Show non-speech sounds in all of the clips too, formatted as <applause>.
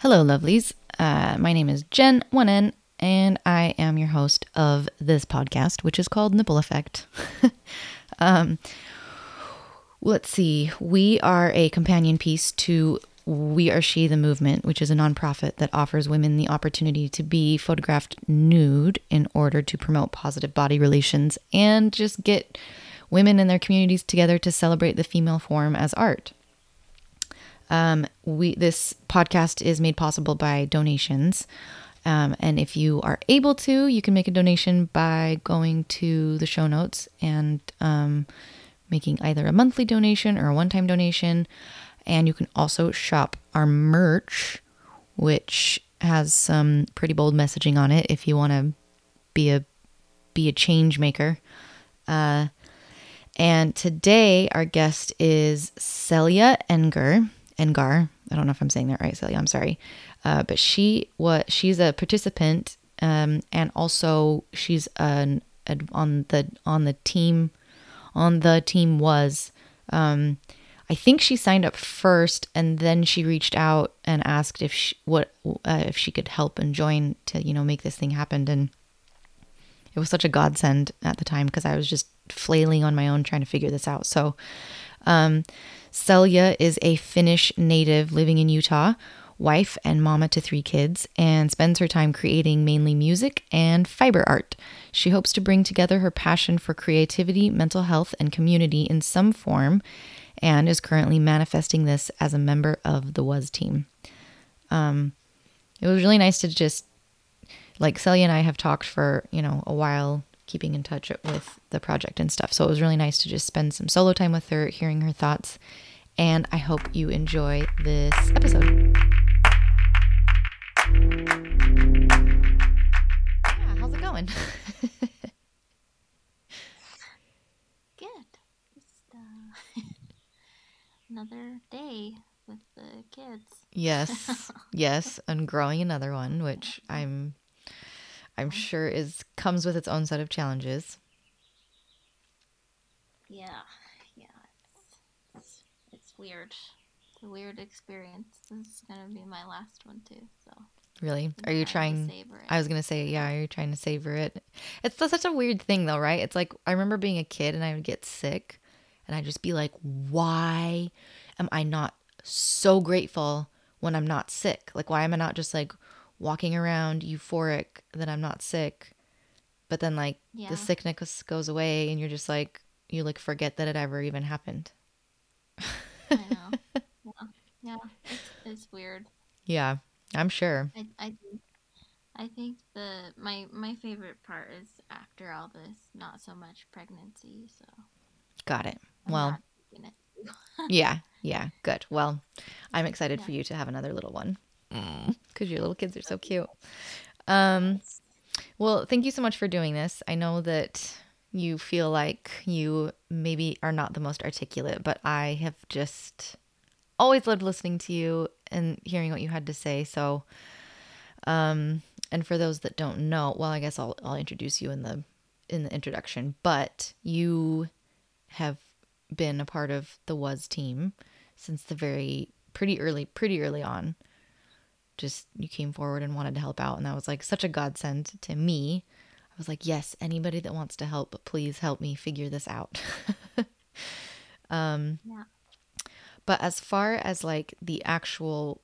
Hello, lovelies. Uh, my name is Jen 1N, and I am your host of this podcast, which is called Nipple Effect. <laughs> um, let's see. We are a companion piece to We Are She the Movement, which is a nonprofit that offers women the opportunity to be photographed nude in order to promote positive body relations and just get women in their communities together to celebrate the female form as art. Um, we this podcast is made possible by donations. Um, and if you are able to, you can make a donation by going to the show notes and um, making either a monthly donation or a one time donation. And you can also shop our merch, which has some pretty bold messaging on it if you want to be a be a change maker. Uh, and today our guest is Selja Engar. Engar. I don't know if I'm saying that right, Selja. I'm sorry, uh, but she was she's a participant, um, and also she's an, on the on the team on the team was. Um, I think she signed up first, and then she reached out and asked if she, what uh, if she could help and join to you know make this thing happen. And it was such a godsend at the time because I was just flailing on my own trying to figure this out. So, um, Selja is a Finnish native living in Utah, wife and mama to three kids, and spends her time creating mainly music and fiber art. She hopes to bring together her passion for creativity, mental health, and community in some form, and is currently manifesting this as a member of the Was team. Um, it was really nice to just, like, Selja and I have talked for, you know, a while keeping in touch with the project and stuff. So it was really nice to just spend some solo time with her, hearing her thoughts. And I hope you enjoy this episode. Yeah, how's it going? <laughs> Good. Just uh, <laughs> another day with the kids. yes, <laughs> yes, and growing another one, which I'm I'm sure is comes with its own set of challenges. Yeah, weird. Weird experience. This is gonna be my last one too. So Really? I'm Are you trying to trying? I was gonna say, yeah. Are you trying to savor it? It's such a weird thing, though, right? It's like I remember being a kid and I would get sick, and I'd just be like, "Why am I not so grateful when I'm not sick? Like, why am I not just like walking around euphoric that I'm not sick?" But then, like, Yeah. the sickness goes away, and you're just like, you like forget that it ever even happened. <laughs> I know. <laughs> yeah, yeah. It's, it's weird. Yeah, I'm sure. I I think I think the my my favorite part is after all this, not so much pregnancy. So Got it. I'm Well, it. Yeah, <laughs> yeah, good. Well, I'm excited Yeah. for you to have another little one because your little kids are so cute. Um, well, thank you so much for doing this. I know that you feel like you maybe are not the most articulate, but I have just always loved listening to you and hearing what you had to say. So, um, and for those that don't know, well, I guess I'll I'll introduce you in the in the introduction, but you have been a part of the was team since the very pretty early pretty early on just you came forward and wanted to help out and that was like such a godsend to me i was like yes anybody that wants to help please help me figure this out <laughs> um Yeah. but as far as like the actual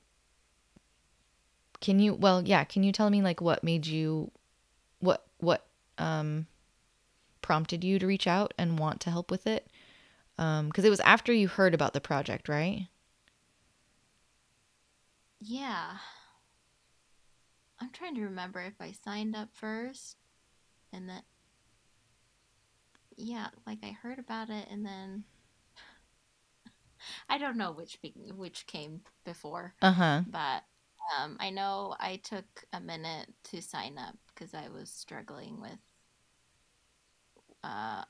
can you well yeah can you tell me like what made you what what um prompted you to reach out and want to help with it um because it was after you heard about the project right Yeah. I'm trying to remember if I signed up first and then yeah, like I heard about it and then <sighs> I don't know which be- which came before, uh-huh but um, I know I took a minute to sign up because I was struggling with uh,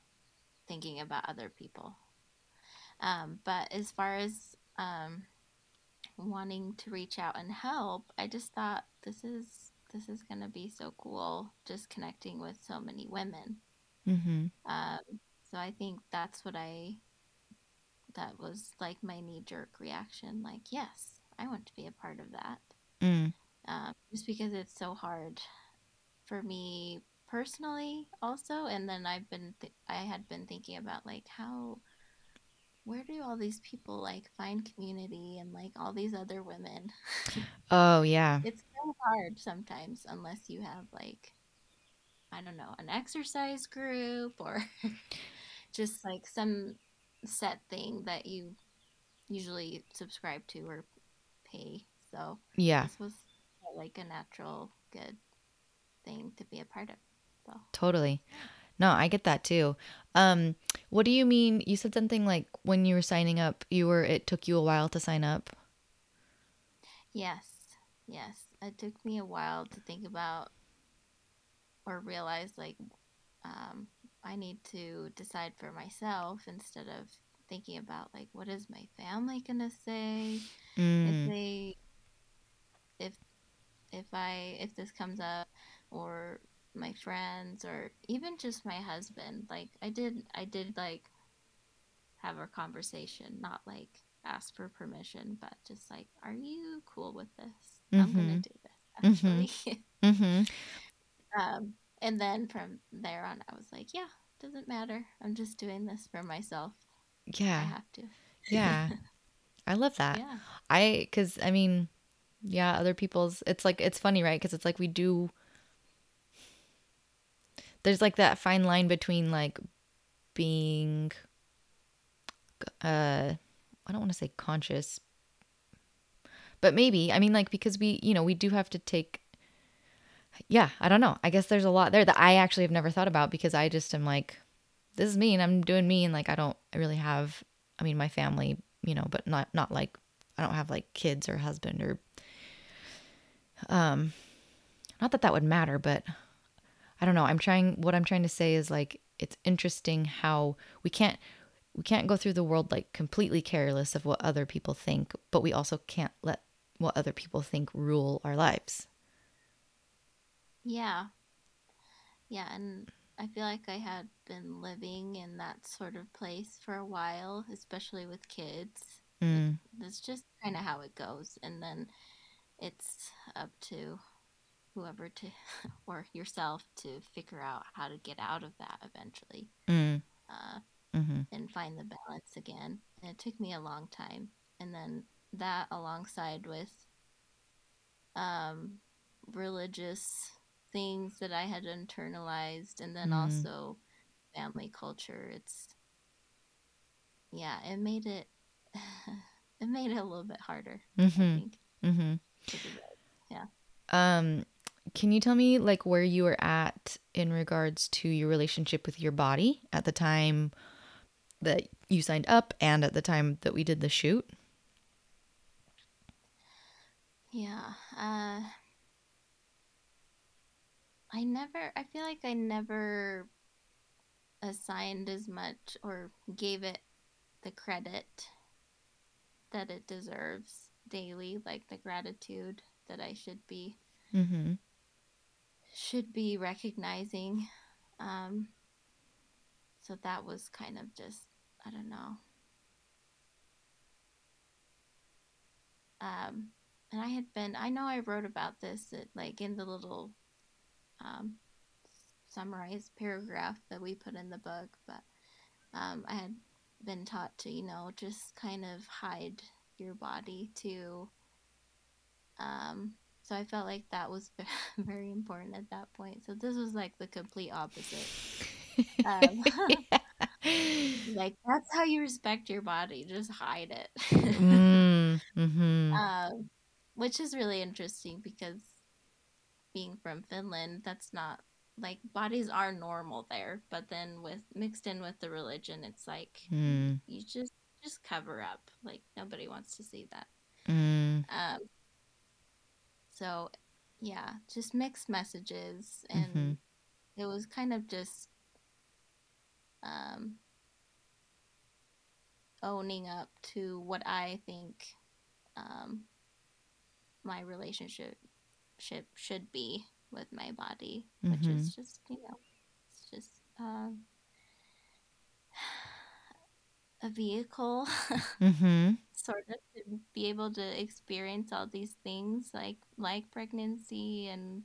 thinking about other people. Um, but as far as um, wanting to reach out and help, I just thought this is this is gonna be so cool, just connecting with so many women. mm-hmm Um, so I think that's what I that was like my knee jerk reaction. Like, yes, I want to be a part of that. Mm. Um, just because it's so hard for me personally, also. And then I've been, th- I had been thinking about like how, where do all these people like find community and like all these other women? <laughs> Oh, yeah. it's so hard sometimes unless you have like, I don't know, an exercise group or <laughs> just like some set thing that you usually subscribe to or pay. So Yeah, this was like a natural good thing to be a part of. So totally. No, I get that too. Um, what do you mean? You said something like when you were signing up, you were it took you a while to sign up. yes, yes, it took me a while to think about or realize like um, I need to decide for myself instead of thinking about like what is my family gonna say? If Mm, they if if I if this comes up or my friends or even just my husband like I did I did like have a conversation not like ask for permission but just like are you cool with this I'm gonna mm-hmm. do this Mm-hmm. actually <laughs> Mm-hmm. um and then from there on I was like yeah doesn't matter I'm just doing this for myself Yeah, I have to Yeah. <laughs> I love that. yeah I, cause I mean, yeah, other people's, it's like, it's funny, right? Cause it's like we do, there's like that fine line between like being, uh, I don't want to say conscious, but maybe, I mean, like, because we, you know, we do have to take, yeah, I don't know. I guess there's a lot there that I actually have never thought about because I just am like, this is me and I'm doing me. And like, I don't really have, I mean, my family, you know, but not, not like, I don't have like kids or husband or, um, not that that would matter, but I don't know. I'm trying, what I'm trying to say is like, it's interesting how we can't, we can't go through the world like completely careless of what other people think, but we also can't let what other people think rule our lives. yeah Yeah, and I feel like I had been living in that sort of place for a while, especially with kids. Mm, that's just kind of how it goes. And then it's up to whoever to, <laughs> or yourself, to figure out how to get out of that eventually mm, uh, mm-hmm, and find the balance again. And it took me a long time. And then that alongside with um, religious things that I had internalized, and then mm, also family culture. It's yeah, it made it <laughs> it made it a little bit harder, mm-hmm, think, mm-hmm. to do that. Yeah. Um, can you tell me like where you were at in regards to your relationship with your body at the time that you signed up and at the time that we did the shoot? Yeah. Uh I never I feel like I never assigned as much or gave it the credit that it deserves daily, like the gratitude that I should be Mm-hmm. should be recognizing. Um so that was kind of just I don't know. Um and I had been I know I wrote about this at, like in the little um summarized paragraph that we put in the book, but um I had been taught to, you know, just kind of hide your body to um so I felt like that was <laughs> very important at that point. So this was like the complete opposite. Um <laughs> <laughs> like that's how you respect your body, just hide it. mm, mm-hmm. um which is really interesting because being from Finland, that's not like bodies are normal there, but then with mixed in with the religion, it's like Mm, you just just cover up. Like nobody wants to see that. mm, Um, so yeah, just mixed messages, mm-hmm. and it was kind of just um, owning up to what I think um, my relationship ship should be with my body, which Mm-hmm. is just you know, it's just um, a vehicle <laughs> Mm-hmm. sort of to be able to experience all these things like like pregnancy and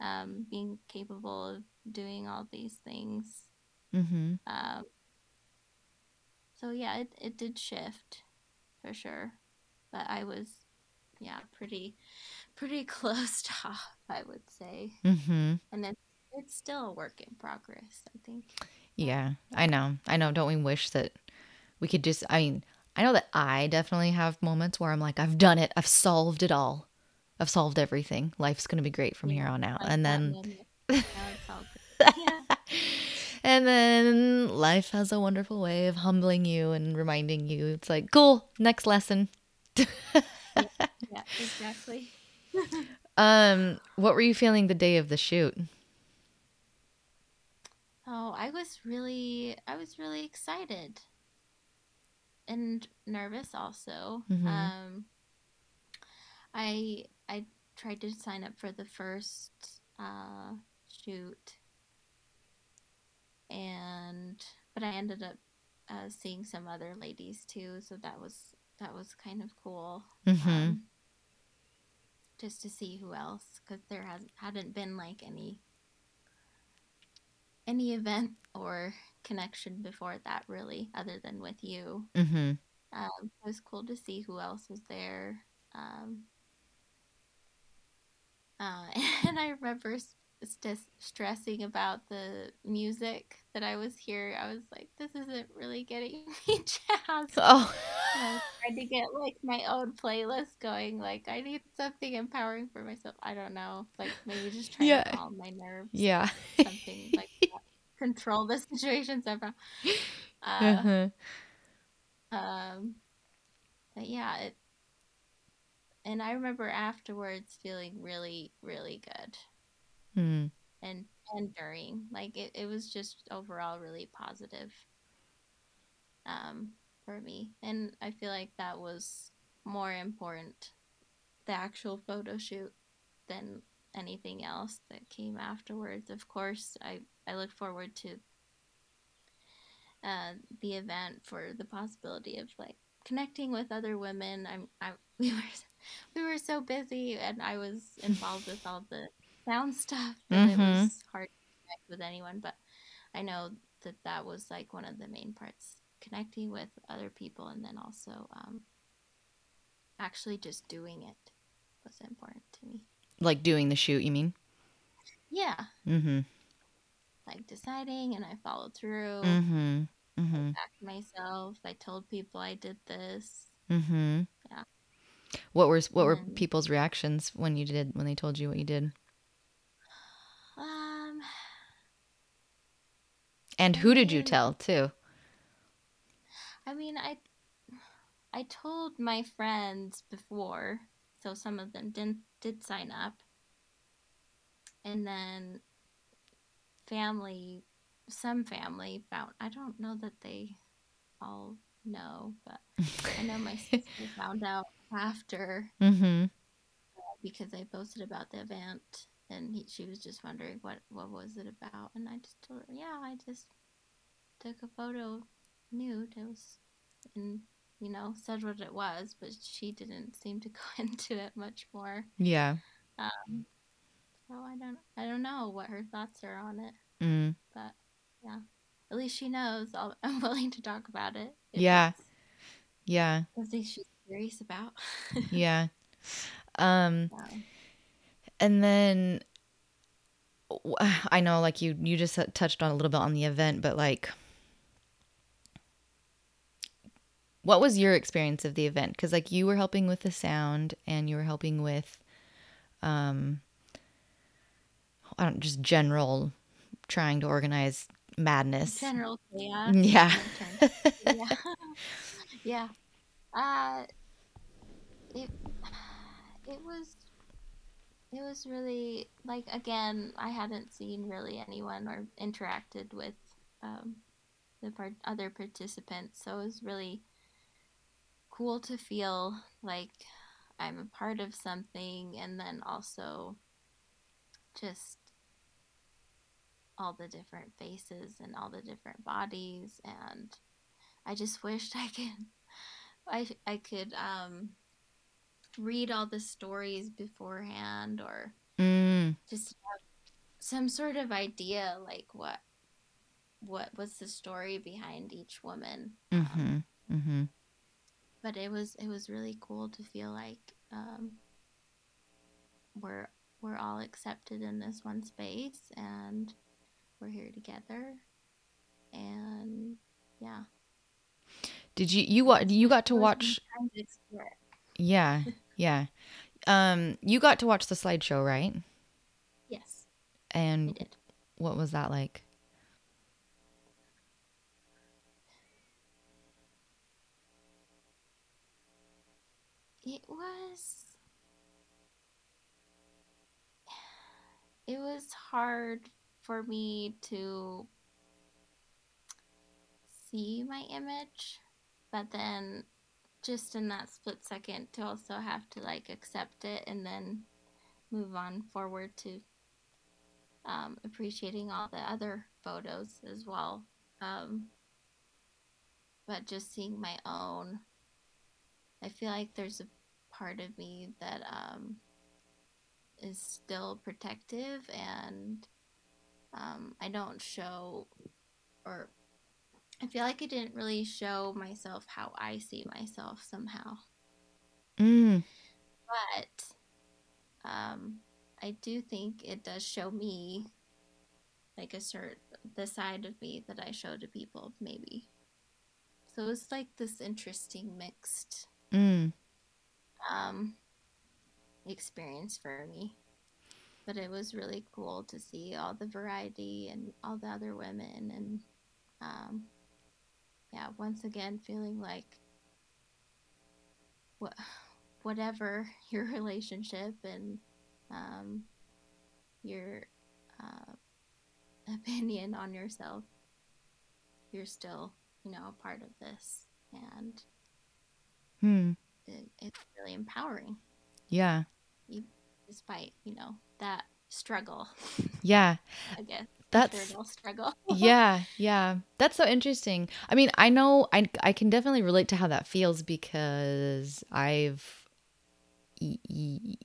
um, being capable of doing all these things Mm-hmm. um, so yeah it, it did shift for sure but i was yeah pretty pretty <laughs> closed off i would say Mm-hmm. and then it's still a work in progress i think Yeah, I know. I know. Don't we wish that we could just, I mean, I know that I definitely have moments where I'm like, I've done it. I've solved it all. I've solved everything. Life's going to be great from here on out. And then, moment. <laughs> Now it's all good. yeah <laughs> and then life has a wonderful way of humbling you and reminding you. It's like, cool, next lesson. Exactly <laughs> Um, what were you feeling the day of the shoot? Oh, I was really, I was really excited and nervous also. Mhm. Um, I I tried to sign up for the first uh, shoot, and but I ended up uh, seeing some other ladies too, so that was that was kind of cool. Mm-hmm. Um, just to see who else, because there has hadn't been like any any event or connection before that really, other than with you. mm-hmm. Um, it was cool to see who else was there. Um, uh, <laughs> and I remember st- stressing about the music that I was hearing. I was like, this isn't really getting <laughs> me jazzed. Oh. I trying to get like my own playlist going. Like, I need something empowering for myself. I don't know. Like, maybe just trying Yeah. to calm my nerves. yeah. Something <laughs> like that. Control the situation somehow. Uh, uh-huh. um, but yeah, it, and I remember afterwards feeling really, really good, Mm. and and during, like it, it was just overall really positive, um, for me, and I feel like that was more important, the actual photo shoot, than anything else that came afterwards. Of course, I I look forward to uh, the event for the possibility of like connecting with other women. I'm I <laughs> we were we were so busy and I was involved with all the sound stuff that it Mhm. was hard to connect with anyone. But I know that that was like one of the main parts, connecting with other people, and then also um, actually just doing it was important to me. Like doing the shoot, you mean? Yeah, Mm-hmm. like deciding, and I followed through. Mm-hmm. Mm-hmm. Backed myself. I told people I did this. Mm-hmm. Yeah. What were what were And- people's reactions when you did when they told you what you did? Um, And who did you tell too? I mean, I I told my friends before, so some of them didn't did sign up, and then family, some family found. I don't know that they all know, but I know my <laughs> sister found out after mm-hmm. because I posted about the event, and he, she was just wondering what what was it about, and I just told her, yeah, I just took a photo nude. It was, and you know, said what it was, but she didn't seem to <laughs> go into it much more. Yeah. Um, so I don't, I don't know what her thoughts are on it, Mm. but yeah, at least she knows. I'll, <laughs> I'm willing to talk about it. Yeah. Yeah. Something she's curious about. <laughs> Yeah. Um So, and then i know like you you just touched on a little bit on the event, but like what was your experience of the event? Cuz like you were helping with the sound and you were helping with um I don't just general trying to organize madness. general chaos. <laughs> Yeah. yeah. <laughs> yeah. Uh, it it was it was really like again I hadn't seen really anyone or interacted with um, the part, other participants, so it was really cool to feel like I'm a part of something, and then also just all the different faces and all the different bodies and I just <laughs> wished I could I I could um read all the stories beforehand or Mm. just have some sort of idea like what what was the story behind each woman. Um, Mm-hmm. But it was it was really cool to feel like um, we're we're all accepted in this one space and we're here together and yeah Did you you wa- you got to watch? to. Yeah, yeah. Um, you got to watch the slideshow, right? yes And what was that like? It was it was hard for me to see my image but then just in that split second to also have to like accept it and then move on forward to um, appreciating all the other photos as well um, but just seeing my own i feel like there's a part of me that um, is still protective and um, i don't show or i feel like i didn't really show myself how i see myself somehow Mm. but um, I do think it does show me like a certain the side of me that I show to people maybe. So it's like this interesting mixed Mm. Um, experience for me. But it was really cool to see all the variety and all the other women and um, yeah, once again feeling like what whatever <laughs> your relationship and um, your uh, opinion on yourself, you're still, you know, a part of this, and Hmm. It, it's really empowering, Yeah. despite you know that struggle. <laughs> Yeah. I guess That's struggle. <laughs> yeah, yeah. That's so interesting. I mean, I know I I can definitely relate to how that feels because I've e- e-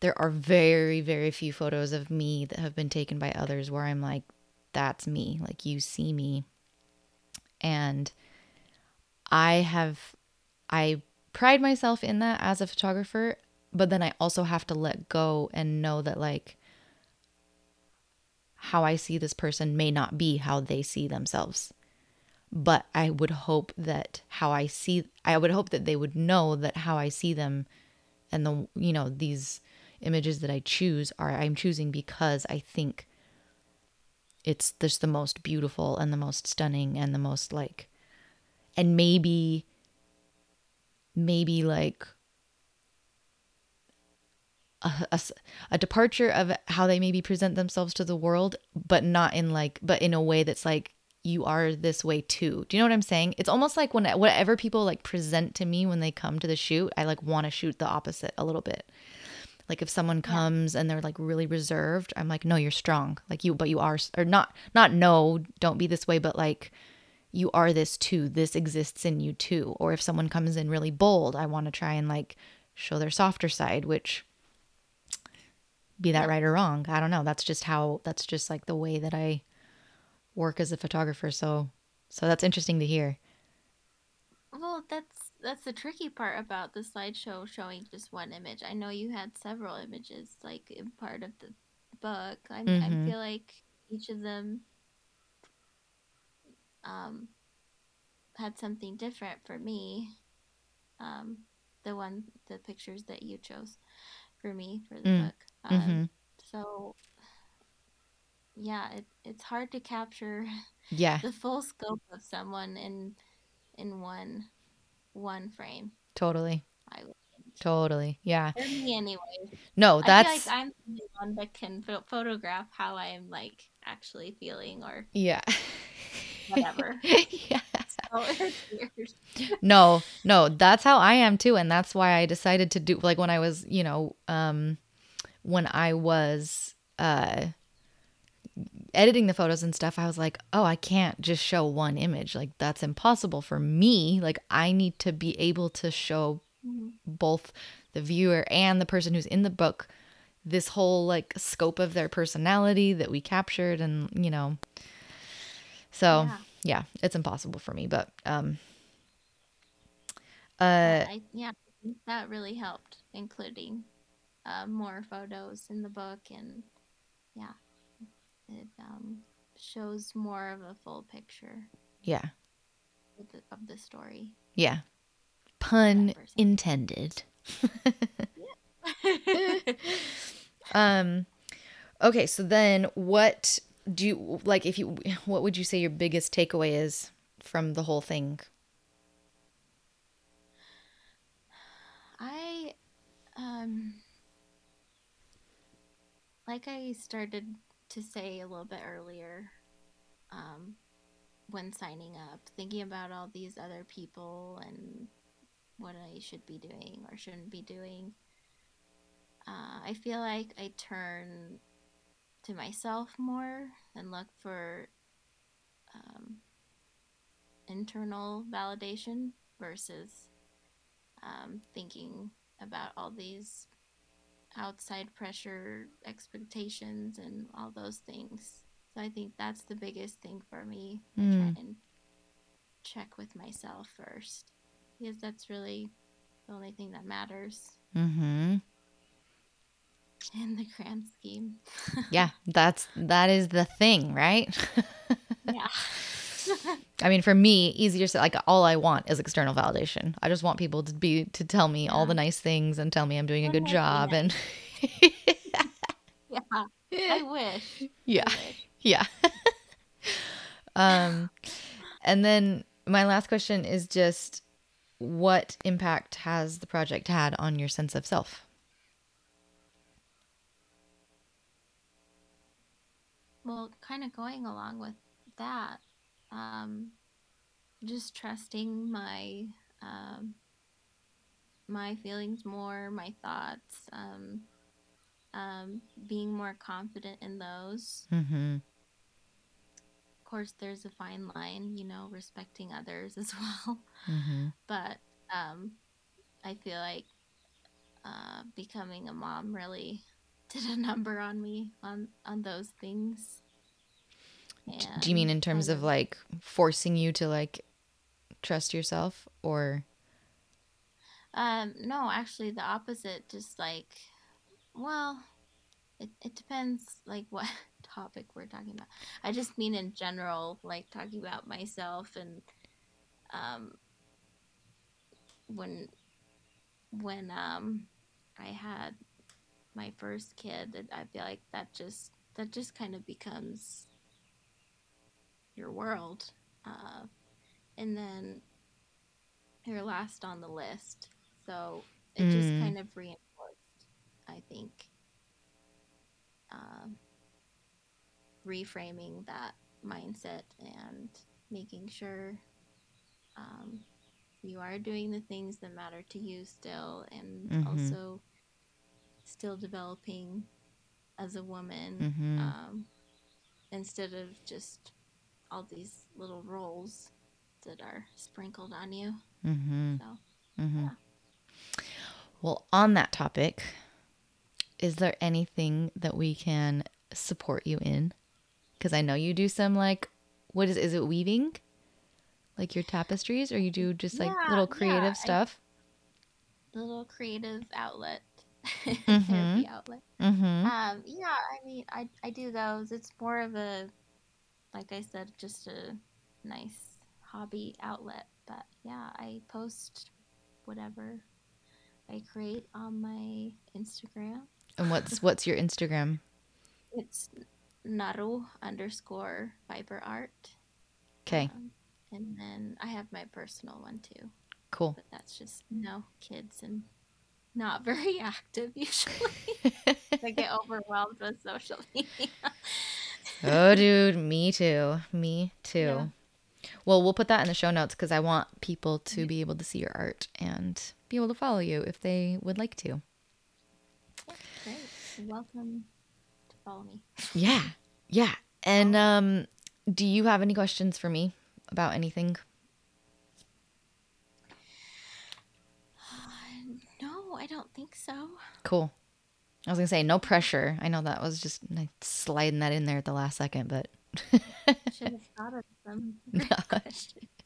there are very very few photos of me that have been taken by others where I'm like that's me, like you see me. And I have I pride myself in that as a photographer, but then I also have to let go and know that like how I see this person may not be how they see themselves. But I would hope that how I see I would hope that they would know that how I see them and the you know these images that I choose are I'm choosing because I think it's just the most beautiful and the most stunning and the most like and maybe maybe like a a departure of how they maybe present themselves to the world but not in like but in a way that's like you are this way too. Do you know what i'm saying? It's almost like when whatever people like present to me when they come to the shoot i like want to shoot the opposite a little bit. Like if someone comes and they're like really reserved i'm like no you're strong. Like you but you are or not not no don't be this way but like you are this too this exists in you too or if someone comes in really bold i want to try and like show their softer side which be that right or wrong i don't know that's just how that's just like the way that i work as a photographer so so that's interesting to hear Well, that's that's the tricky part about the slideshow showing just one image. I know you had several images like in part of the book. I, Mhm. I feel like each of them um, had something different for me. Um, the one, the pictures that you chose for me for the Mm, book. Um, hmm So yeah, it, it's hard to capture yeah the full scope of someone in in one one frame. totally I would totally yeah For me, anyway. no I feel that's like I'm the one that can pho- photograph how I'm like actually feeling or yeah <laughs> whatever. <laughs> yeah so no no that's how i am too and that's why i decided to do like when i was you know um when i was uh editing the photos and stuff, I was like, oh, I can't just show one image. Like, that's impossible for me. Like, I need to be able to show Mhm. both the viewer and the person who's in the book this whole like scope of their personality that we captured and you know so Yeah. yeah, it's impossible for me but um uh I, yeah, that really helped, including uh, more photos in the book, and yeah, it um, shows more of a full picture yeah. of the, of the story. yeah. Pun intended. <laughs> <laughs> <laughs> Um okay so then what do you like if you what would you say your biggest takeaway is from the whole thing? I um like I started to say a little bit earlier um when signing up thinking about all these other people and what I should be doing or shouldn't be doing uh, I feel like I turn to myself more and look for um, internal validation versus um, thinking about all these outside pressure expectations and all those things. So i think that's the biggest thing for me. Mm. try and check with myself first because that's really the only thing that matters. Mm-hmm in the grand scheme. Yeah that's that is the thing right? <laughs> Yeah. <laughs> I mean for me easier to like all i want is external validation. I just want people to be to tell me all the nice things and tell me i'm doing a good job and <laughs> yeah i wish. Yeah I wish. yeah. Um and then my last question is just what impact has the project had on your sense of self well kind of going along with that um just trusting my um my feelings more my thoughts um um being more confident in those. Mm-hmm. Of course there's a fine line you know respecting others <laughs> as well. Mm-hmm. But um i feel like uh becoming a mom really <laughs> did a number on me on on those things do you mean in terms of like forcing you to like trust yourself or Um, no, actually the opposite, just like well, it, it depends like what <laughs> topic we're talking about. I just mean in general, like talking about myself and um when when um I had my first kid, I feel like that just that just kind of becomes your world. Uh and then you're last on the list. So it just Mm. kind of reinforced, I think, um, reframing that mindset and making sure um, you are doing the things that matter to you still, and Mhm. also still developing as a woman mm-hmm um, instead of just all these little rolls that are sprinkled on you. mm-hmm So. Mm-hmm. Yeah. Well, on that topic, is there anything that we can support you in? Because I know you do some like, what is is it weaving? Like your tapestries, or you do just like Yeah, little yeah, creative I- stuff? little creative outlet, <laughs> mm-hmm. therapy outlet. Mm-hmm. Um, yeah, I mean, I I do those. It's more of a, like I said, just a nice hobby outlet. But yeah, I post whatever I create on my Instagram. And what's <laughs> what's your Instagram? It's naru underscore fiber art. Okay, Um, and then I have my personal one too. cool. but that's just no kids and not very <laughs> active usually. <laughs> I get overwhelmed with social media. Oh, dude, me too. Me too. Yeah. Well, we'll put that in the show notes because I want people to be able to see your art and be able to follow you if they would like to. Great. Welcome to follow me. Yeah. Yeah. And um, do you have any questions for me about anything? No, I don't think so. Cool. I was gonna say no pressure. I know that was just like, sliding that in there at the last second, but Should have <laughs> thought of some <laughs>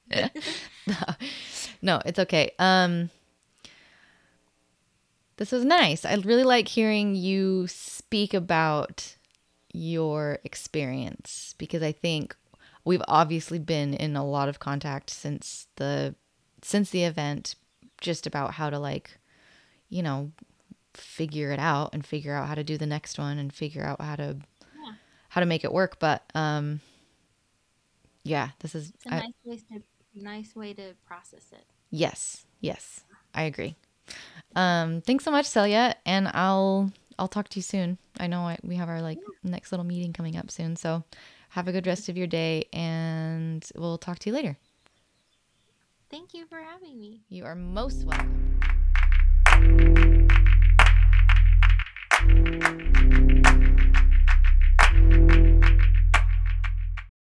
<laughs> no, no, it's okay. Um, this was nice. I really like hearing you speak about your experience because I think we've obviously been in a lot of contact since the since the event just about how to like you know figure it out and figure out how to do the next one and figure out how to Yeah. how to make it work but um yeah this is It's a I- nice way to nice way to process it. Yes, yes, I agree. Um, thanks so much, Selja, and I'll I'll talk to you soon. I know I, we have our like next little meeting coming up soon, so have a good rest of your day, and we'll talk to you later. Thank you for having me. You are most welcome.